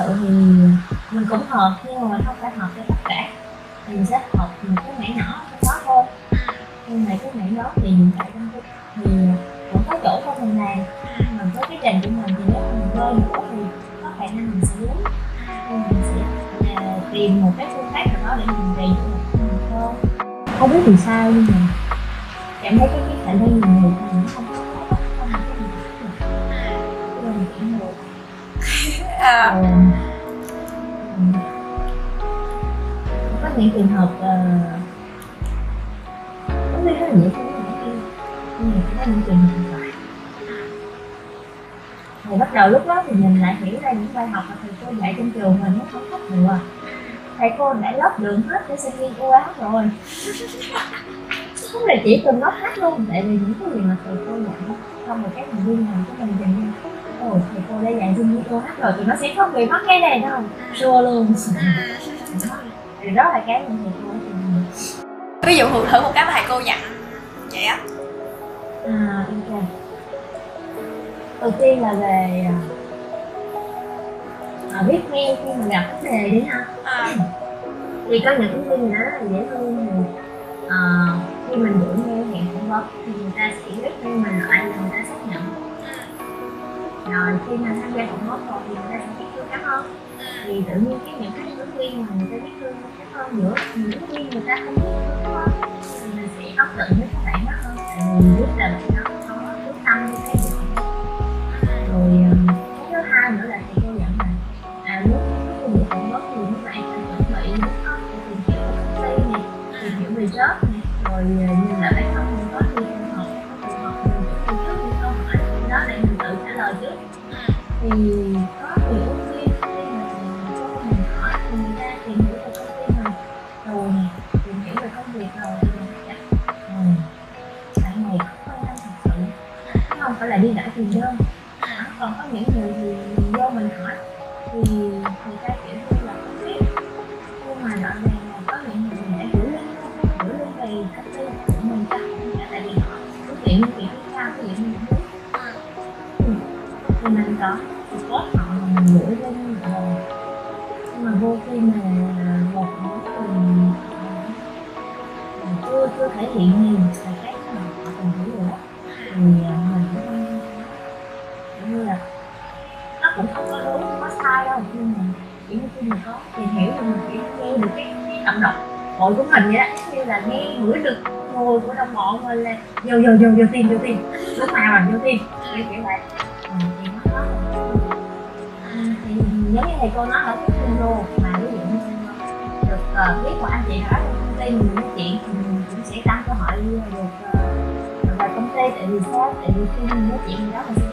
sự thì mình cũng hợp nhưng mà không phải hợp cho tất cả mình sẽ hợp một cái mảng nhỏ trong đó thôi nhưng mà cái mảng đó thì hiện tại trong cái thì cũng có chỗ cho mình làm mình có cái trình của mình thì nếu mà mình rơi nữa thì có khả năng mình sẽ lún nên mình sẽ à, tìm một cái phương pháp nào đó để mình rèn cho mình hơn không biết vì sao nhưng mà cảm thấy cái cái khả năng mình người mình nó không có không có cái gì hết rồi mình chuyển được à, có những trường hợp là có thể rất là không? nhưng mà có những trường hợp ngược thì bắt đầu lúc đó thì mình lại hiểu ra những bài học mà thầy cô dạy trong trường mình nó không có thừa thầy cô đã lót đường hết cho sinh viên ưu áo rồi. Không là chỉ cần lót hết luôn, tại vì những cái gì mà thầy cô dạy không rồi các thành viên làm của mình dành dần ồ thầy cô đã dạy sinh viên ưu ái rồi tụi nó sẽ không bị mất cái này đâu. Sure luôn. thì đó là cái mình ví dụ thử thử một cái mà thầy cô dặn vậy á À, ok. Đầu tiên là về à, à, viết nghe khi mà gặp vấn đề đi ha. à, Thì có những cái rất là dễ thương thì à, khi mình gửi nghe hẹn phỏng vấn thì người ta sẽ viết nghe mình là người ta xác nhận. Rồi khi mà tham gia phỏng vấn rồi thì người ta sẽ viết thư cảm ơn. Thì tự nhiên cái những cái ứng viên mà người ta viết thư cảm ơn nữa, những ứng viên người ta không viết thư cảm ơn thì mình sẽ ấn tượng với các bạn đó hơn. Tại vì mình biết là đó có quyết tâm như thế rồi um, cái thứ hai nữa là thầy cô dặn là à lúc cái việc phỏng vấn thì các bạn phải chuẩn bị lúc đó để tìm hiểu về công ty này tìm hiểu về job này. Rồi uh, nhìn lại bản thân mình có gì phù hợp phù hợp mình chuẩn bị trước hay không hỏi đó để mình tự trả lời trước. Thì có nhiều này có thật sự chứ không phải là đi đại tiền đơn còn có những người thì vô mình hỏi thì người ta kiểu như là không biết nhưng mà rõ ràng là có những người đã gửi lên, gửi lên về công ty của mình cho tại vì họ có chuyện như chuyện cao cái chuyện như thế Ừ. thì mình có support họ mà mình gửi lên rồi nhưng mà vô khi mà một người chưa chưa thể hiện nhiều thì hiểu là mình chỉ nghe được cái, cái động động hội của mình vậy đó. Như là nghe ngửi được mùi của đồng bọn mình là vô vô vô vô tim vô tim. Lúc nào là vô tim. Kiểu kiểu vậy. Ừ, thì nó có ừ, thì giống như thầy cô nói ở cái video mà ví dụ như được uh, biết của anh chị đó công ty mình nói chuyện thì mình cũng sẽ tăng cơ hội ờ, được ờ, uh, vào công ty tại vì sao tại vì khi mình nói chuyện đó mình sẽ